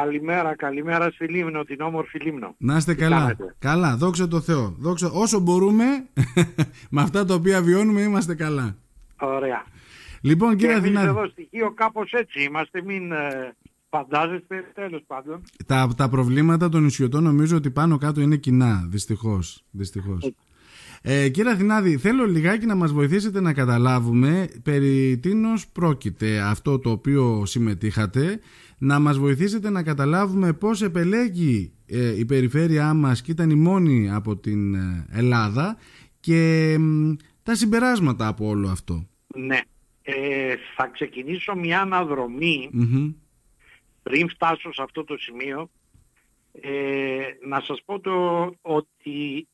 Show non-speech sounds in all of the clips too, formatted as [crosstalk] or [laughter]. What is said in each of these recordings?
Καλημέρα, καλημέρα στη Λίμνο, την όμορφη Λίμνο. Να είστε καλά. Καλά, δόξα τω Θεώ. Δόξα... Όσο μπορούμε, [laughs] με αυτά τα οποία βιώνουμε, είμαστε καλά. Ωραία. Λοιπόν, κύριε και εμείς εδώ στοιχείο κάπως έτσι είμαστε, μην ε, φαντάζεστε, τέλος πάντων. Τα, τα προβλήματα των νησιωτών νομίζω ότι πάνω κάτω είναι κοινά, δυστυχώς. δυστυχώς. Ε, κύριε Αθηνάδη, θέλω λιγάκι να μας βοηθήσετε να καταλάβουμε περί τίνος πρόκειται αυτό το οποίο συμμετείχατε, να μας βοηθήσετε να καταλάβουμε πώς επελέγει ε, η περιφέρειά μας και ήταν η μόνη από την ε, Ελλάδα και τα συμπεράσματα από όλο αυτό. Ναι, ε, θα ξεκινήσω μια αναδρομη πριν φτάσω σε αυτό το σημείο. Να σας πω το, ότι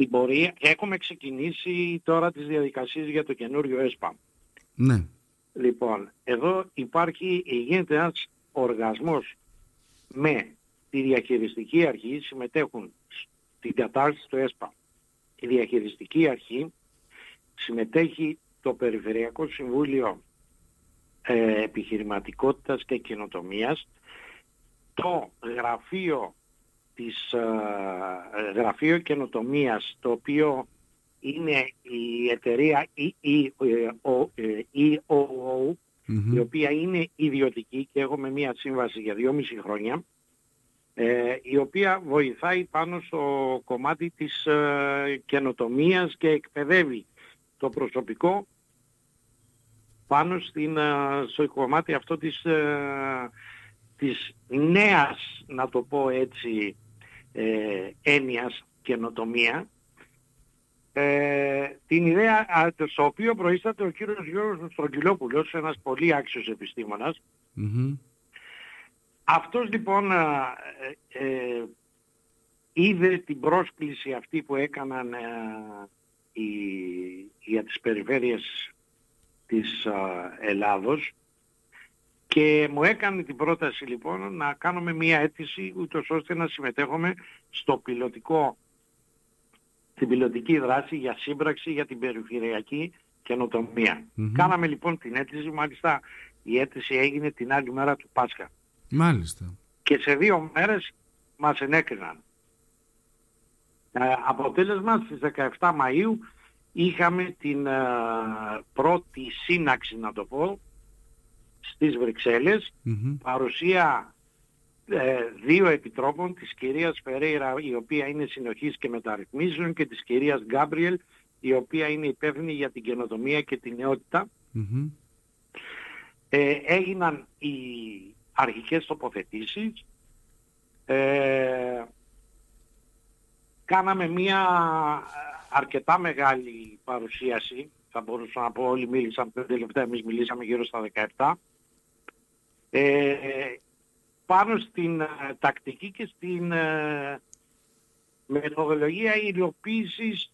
στην πορεία έχουμε ξεκινήσει τώρα τις διαδικασίες για το καινούριο ΕΣΠΑ. Ναι. Λοιπόν, εδώ υπάρχει, γίνεται ένας οργασμός με τη διαχειριστική αρχή, συμμετέχουν στην κατάρτιση του ΕΣΠΑ. Η διαχειριστική αρχή συμμετέχει το Περιφερειακό Συμβούλιο ε, Επιχειρηματικότητας και Καινοτομίας, το Γραφείο της ε, Γραφείο Καινοτομίας το οποίο είναι η εταιρεία EOO, e η οποία είναι ιδιωτική και έχουμε μία σύμβαση για δυόμιση χρόνια ε, η οποία βοηθάει πάνω στο κομμάτι της ε, καινοτομίας και εκπαιδεύει το προσωπικό πάνω στην, στο κομμάτι αυτό της, της νέας, να το πω έτσι, ε, έννοιας καινοτομία ε, την ιδέα στο οποίο προείσταται ο κύριος Γιώργος Στρογγυλόπουλος, ένας πολύ άξιος Αυτός λοιπόν ε, ε, είδε την πρόσκληση αυτή που έκαναν ε, οι, για τις περιφέρειες της Ελλάδος και μου έκανε την πρόταση λοιπόν να κάνουμε μία αίτηση ούτως ώστε να συμμετέχουμε στο πιλωτικό, στην πιλωτική δράση για σύμπραξη για την περιφερειακή Κάναμε λοιπόν την αίτηση, μάλιστα η αίτηση έγινε την άλλη μέρα του Πάσχα. Μάλιστα. Και σε δύο μέρες μας ενέκριναν. Ε, αποτέλεσμα στις 17 Μαΐου είχαμε την ε, πρώτη σύναξη να το πω στις βρυξελλες παρουσία ε, δύο επιτρόπων, της κυρίας Φερέιρα η οποία είναι συνοχής και μεταρρυθμίσεων και της κυρίας Γκάμπριελ η οποία είναι υπεύθυνη για την καινοτομία και την νεότητα. Ε, έγιναν οι αρχικές τοποθετήσεις. Ε, κάναμε μία αρκετά μεγάλη παρουσίαση. Θα μπορούσα να πω όλοι μίλησαν πέντε λεπτά, εμείς μιλήσαμε γύρω στα 17 ε, πάνω στην ε, τακτική και στην ε, μεθοδολογία υλοποίησης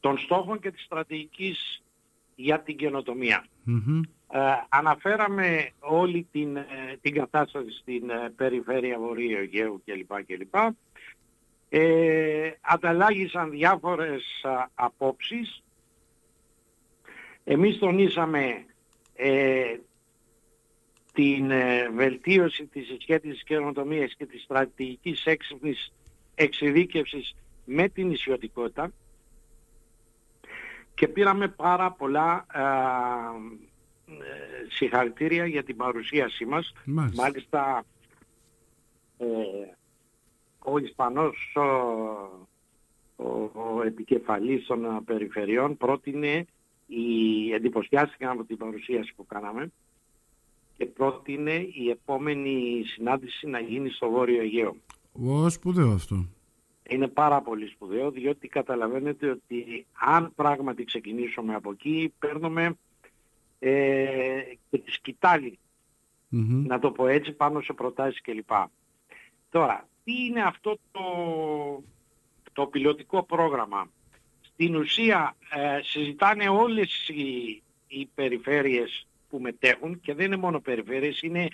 των στόχων και της στρατηγικής για την καινοτομια ε, αναφέραμε όλη την, την κατάσταση στην περιφέρεια Βορείου Αιγαίου κλπ. κλπ. Ε, ανταλλάγησαν διάφορες απόψεις. Εμείς τονίσαμε ε, την ε, βελτίωση της συσχέτισης καινοτομίας και της στρατηγικής έξυπνης εξειδίκευσης με την ισιωτικότητα. Και πήραμε πάρα πολλά ε, συγχαρητήρια για την παρουσίασή μας. Μάλιστα, ε, ο Ισπανός ο, ο, ο επικεφαλής των περιφερειών πρότεινε η, εντυπωσιάστηκαν από την παρουσίαση που κάναμε. και πρότεινε η επόμενη συνάντηση να γίνει στο Βόρειο Αιγαίο. Ω, σπουδαίο αυτό. Είναι πάρα πολύ σπουδαίο διότι καταλαβαίνετε ότι αν πράγματι ξεκινήσουμε από εκεί παίρνουμε ε, και τη σκηταλη να το πω έτσι πάνω σε προτάσεις κλπ. Τώρα, τι είναι αυτό το, το πιλωτικό πρόγραμμα; Στην ουσία ε, συζητάνε όλες οι, οι περιφέρειες που μετέχουν και δεν είναι μόνο περιφέρειες, είναι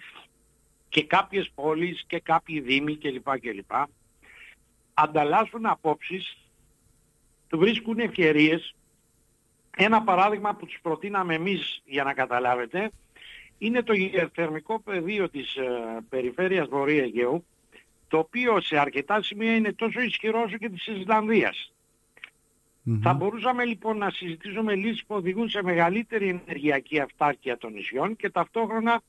και κάποιες πόλεις και κάποιοι δήμοι κλπ. κλπ. Ανταλλάσσουν απόψεις, του βρίσκουν ευκαιρίες. Ένα παράδειγμα που τους προτείναμε εμείς για να καταλάβετε είναι το γεωθερμικό πεδίο της ε, περιφέρειας Βορείου Αιγαίου, το οποίο σε αρκετά σημεία είναι τόσο ισχυρό όσο και της ισλανδιας Θα μπορούσαμε λοιπόν να συζητήσουμε λύσεις που οδηγούν σε μεγαλύτερη ενεργειακή αυτάρκεια των νησιών και ταυτόχρονα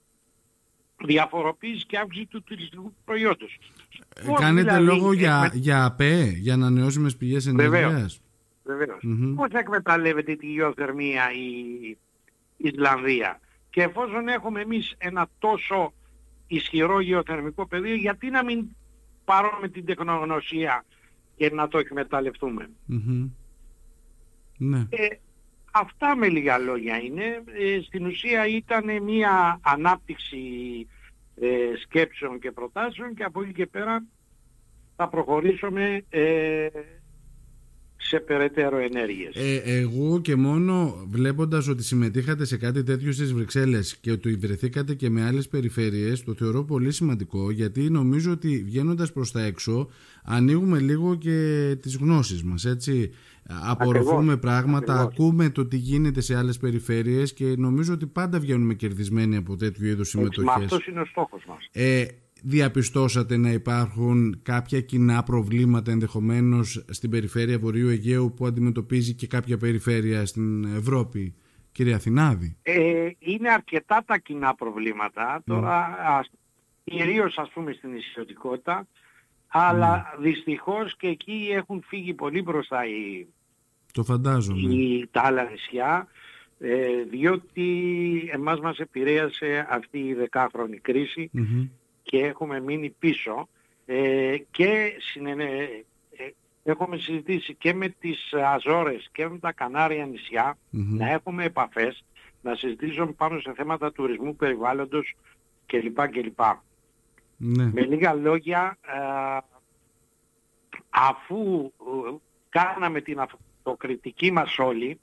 διαφοροποίηση και αύξηση του τουριστικού προϊόντος. Ε, κάνετε δηλαδή, λόγο για, για ΑΠΕ, για ανανεώσιμες πηγές ενέργειας; Βεβαίως. Mm-hmm. Πώς εκμεταλλεύεται τη γεωθερμία η Ισλανδία; Και εφόσον έχουμε εμείς ένα τόσο ισχυρό γεωθερμικό πεδίο, γιατί να μην πάρουμε την τεχνογνωσία και να το εκμεταλλευτούμε; Ναι. Ε, αυτά με λίγα λόγια είναι. Ε, στην ουσία ήταν μια ανάπτυξη ε, σκέψεων και προτάσεων και από εκεί και πέρα θα προχωρήσουμε ε, σε περαιτέρω ενέργειες. Ε, εγώ και μόνο βλέποντας ότι συμμετείχατε σε κάτι τέτοιο στις Βρυξέλλες και ότι βρεθήκατε και με άλλες περιφέρειες το θεωρώ πολύ σημαντικό γιατί νομίζω ότι βγαίνοντας προς τα έξω ανοίγουμε λίγο και τις γνώσεις μας έτσι απορροφούμε πράγματα, ακούμε το τι γίνεται σε άλλες περιφέρειες και νομίζω ότι πάντα βγαίνουμε κερδισμένοι από τέτοιου είδους συμμετοχές. Μα αυτός είναι ο στόχος μας. Ε, διαπιστώσατε να υπάρχουν κάποια κοινά προβλήματα ενδεχομένως στην περιφέρεια Βορείου Αιγαίου που αντιμετωπίζει και κάποια περιφέρεια στην Ευρώπη, κύριε Αθηνάδη; Ε, είναι αρκετά τα κοινά προβλήματα, ναι. τώρα κυρίως ας πούμε στην ισιωτικότητα, αλλά mm. δυστυχώς και εκεί έχουν φύγει πολύ μπροστά οι, το φαντάζομαι. οι, τα άλλα νησιά, ε, διότι εμάς μας επηρέασε αυτή η δεκάχρονη και έχουμε μείνει πίσω ε, και συνενε... Ε, έχουμε συζητήσει και με τις Αζόρες και με τα Κανάρια να έχουμε επαφές, να συζητήσουμε πάνω σε θέματα τουρισμού, περιβάλλοντος κλπ. κλπ. Ναι. Με λίγα λόγια, ε, αφού κάναμε την αυτοκριτική μας όλοι,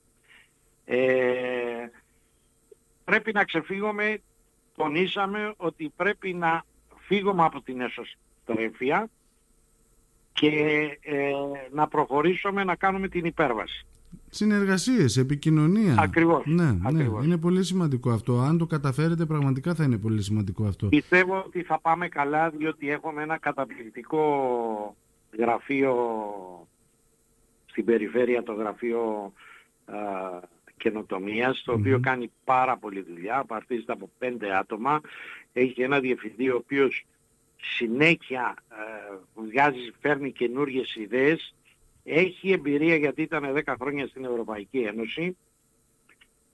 πρέπει να ξεφύγουμε, τονίσαμε ότι πρέπει να φύγουμε από την εσωστρέφεια και ε, να προχωρήσουμε να κάνουμε την υπέρβαση. Συνεργασίες, επικοινωνία. Ακριβώς. Ναι, ναι, ακριβώς. είναι πολύ σημαντικό αυτό. Αν το καταφέρετε πραγματικά θα είναι πολύ σημαντικό αυτό. Πιστεύω ότι θα πάμε καλά διότι έχουμε ένα καταπληκτικό γραφείο στην περιφέρεια, το γραφείο α, καινοτομίας, το οποίο κάνει πάρα πολύ δουλειά, απαρτίζεται από πέντε άτομα έχει ένα διευθυντή ο οποίος συνέχεια ε, βγάζει, φέρνει καινούργιες ιδέες, έχει εμπειρία γιατί ήταν 10 χρόνια στην Ευρωπαϊκή Ένωση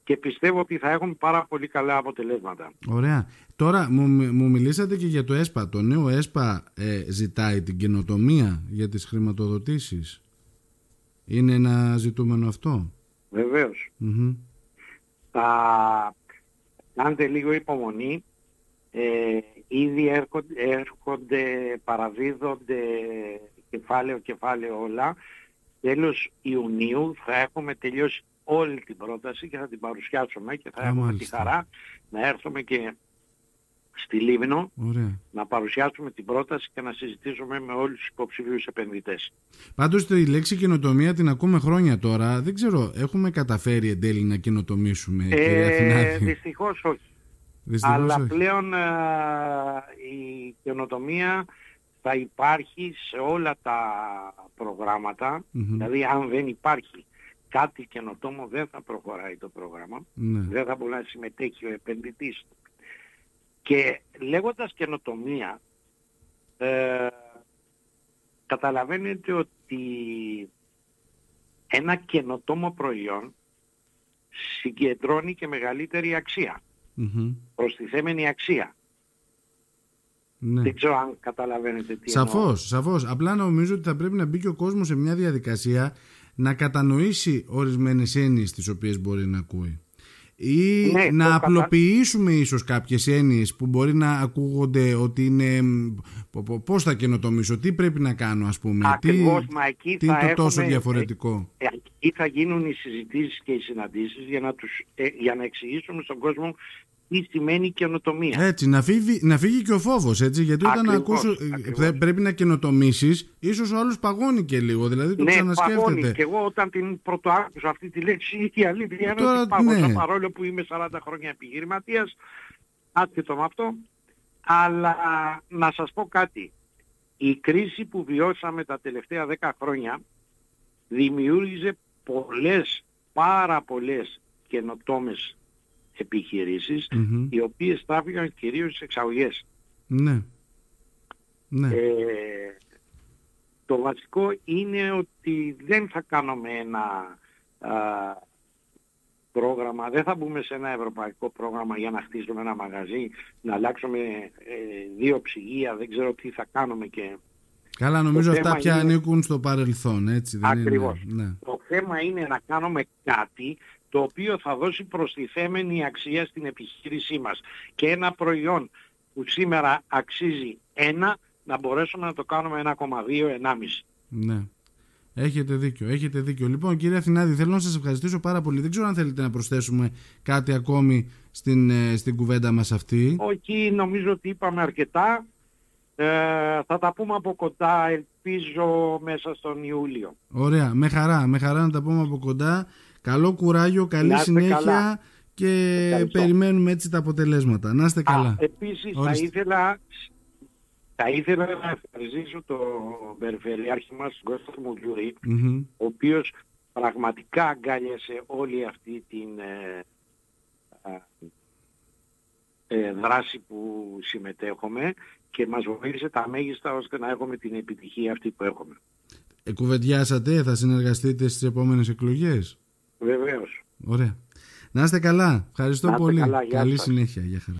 και πιστεύω ότι θα έχουν πάρα πολύ καλά αποτελέσματα. Ωραία. Τώρα μου, μου μιλήσατε και για το ΕΣΠΑ. Το νέο ΕΣΠΑ ε, ζητάει την καινοτομία για τις χρηματοδοτήσεις. Είναι ένα ζητούμενο αυτό; Βεβαίως. Θα κάνετε λίγο υπομονή ε, ήδη έρχονται, έρχονται, παραδίδονται κεφάλαιο κεφάλαιο όλα. Τέλος Ιουνίου θα έχουμε τελειώσει όλη την πρόταση και θα την παρουσιάσουμε και θα έχουμε τη χαρά να έρθουμε και στη Λίβνο να παρουσιάσουμε την πρόταση και να συζητήσουμε με όλους τους υποψηφίους επενδυτές. Πάντως τη λέξη καινοτομία την ακούμε χρόνια τώρα. Δεν ξέρω, έχουμε καταφέρει εν τέλει να καινοτομήσουμε. Ε, δυστυχώς όχι. Αλλά πλέον ε, η καινοτομία θα υπάρχει σε όλα τα προγραμματα Δηλαδή αν δεν υπάρχει κάτι καινοτόμο δεν θα προχωράει το πρόγραμμα. Ναι. Δεν θα μπορεί να συμμετέχει ο επενδυτής. Και λέγοντας καινοτομία ε, καταλαβαίνετε ότι ένα καινοτόμο προϊόν συγκεντρώνει και μεγαλύτερη αξία mm-hmm. προστιθέμενη αξία. Ναι. Δεν ξέρω αν καταλαβαίνετε τι Σαφώς, εννοώ. σαφώς. Απλά νομίζω ότι θα πρέπει να μπει και ο κόσμος σε μια διαδικασία να κατανοήσει ορισμένες έννοιες τις οποίες μπορεί να ακούει ή ναι, να απλοποιήσουμε κατα... ίσως κάποιες έννοιες που μπορεί να ακούγονται ότι είναι πώς θα καινοτομήσω, τι πρέπει να κάνω ας πούμε, Ακριβώς, τι, μα εκεί τι είναι το τόσο διαφορετικό; Ε, εκεί θα γίνουν οι συζητήσεις και οι συναντήσεις για να, τους, ε, για να εξηγήσουμε στον κόσμο τι σημαίνει καινοτομία. Έτσι, να φύγει, να φύγει και ο φόβος, έτσι. Γιατί όταν ακούσω, ε, πρέπει να καινοτομήσεις, ίσως ο άλλος παγώνει και λίγο. Δηλαδή το ναι, ξανασκέφτεται. Παγώνει. Και εγώ όταν την πρωτοάκουσα αυτή τη λέξη, η αλήθεια είναι ότι παγώσα ναι. παρόλο που είμαι 40 χρόνια επιχειρηματίας. άσχετο με αυτό. Αλλά να σας πω κάτι. Η κρίση που βιώσαμε τα τελευταία 10 χρόνια δημιούργησε πολλές, πάρα πολλές καινοτόμες οι οποίες τράβηγαν κυρίως στις εξαγωγές. Ναι. ναι. Ε, το βασικό είναι ότι δεν θα κάνουμε ένα α, πρόγραμμα, δεν θα μπούμε σε ένα ευρωπαϊκό πρόγραμμα για να χτίσουμε ένα μαγαζί, να αλλάξουμε ε, δύο ψυγεία, δεν ξέρω τι θα κάνουμε και... Καλά, νομίζω αυτά πια ανήκουν στο παρελθόν, έτσι δεν Ακριβώς. είναι. Ναι. Το θέμα είναι να κάνουμε κάτι το οποίο θα δώσει προστιθέμενη αξία στην επιχείρησή μας. Και ένα προϊόν που σήμερα αξίζει ένα, να μπορέσουμε να το κάνουμε 1,2-1,5. Ναι. Έχετε δίκιο, έχετε δίκιο. Λοιπόν, κύριε Αθηνάδη, θέλω να σας ευχαριστήσω πάρα πολύ. Δεν ξέρω αν θέλετε να προσθέσουμε κάτι ακόμη στην, ε, στην κουβέντα μας αυτή. Όχι, νομίζω ότι είπαμε αρκετά. Ε, θα τα πούμε από κοντά, ελπίζω μέσα στον Ιούλιο. Ωραία, με χαρά, με χαρά να τα πούμε από κοντά. Καλό κουράγιο, καλή συνέχεια και περιμένουμε έτσι τα αποτελέσματα. Να είστε καλά. Α, επίσης θα ήθελα, θα ήθελα να ευχαριστήσω τον περιφερειάρχη μας, Κώστα Μουγιουρή, ο οποίος πραγματικά αγκάλιασε όλη αυτή την ε, ε, δράση που συμμετέχουμε και μας βοήθησε τα μέγιστα ώστε να έχουμε την επιτυχία αυτή που έχουμε. Εκουβεντιάσατε, θα συνεργαστείτε στις επόμενες εκλογές; Βεβαίως. Ωραία. Να είστε καλά. Ευχαριστώ πολύ. Καλή συνέχεια. Γεια χαρά.